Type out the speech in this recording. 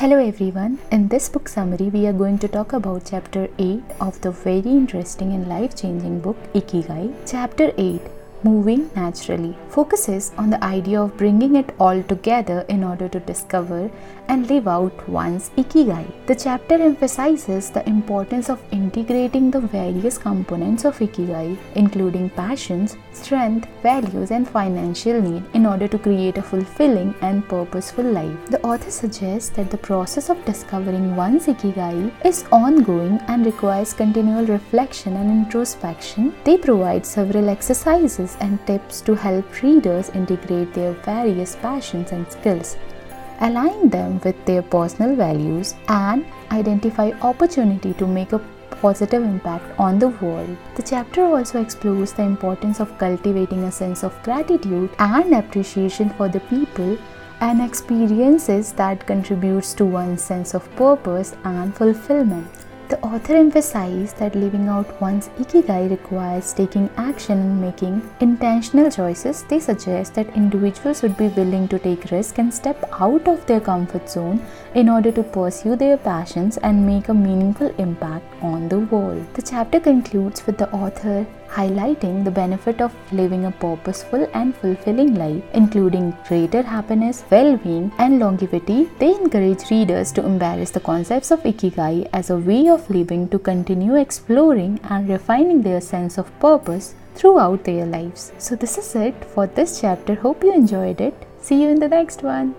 Hello everyone. In this book summary, we are going to talk about chapter 8 of the very interesting and life changing book Ikigai. Chapter 8 Moving Naturally focuses on the idea of bringing it all together in order to discover and live out one's Ikigai. The chapter emphasizes the importance of integrating the various components of Ikigai, including passions, strength, values, and financial need, in order to create a fulfilling and purposeful life. The author suggests that the process of discovering one's Ikigai is ongoing and requires continual reflection and introspection. They provide several exercises and tips to help readers integrate their various passions and skills, align them with their personal values, and identify opportunity to make a positive impact on the world. The chapter also explores the importance of cultivating a sense of gratitude and appreciation for the people and experiences that contributes to one's sense of purpose and fulfillment. The author emphasized that living out one's ikigai requires taking action and making intentional choices. They suggest that individuals should be willing to take risks and step out of their comfort zone in order to pursue their passions and make a meaningful impact on the world. The chapter concludes with the author highlighting the benefit of living a purposeful and fulfilling life, including greater happiness, well being, and longevity. They encourage readers to embrace the concepts of Ikigai as a way of living to continue exploring and refining their sense of purpose throughout their lives. So, this is it for this chapter. Hope you enjoyed it. See you in the next one.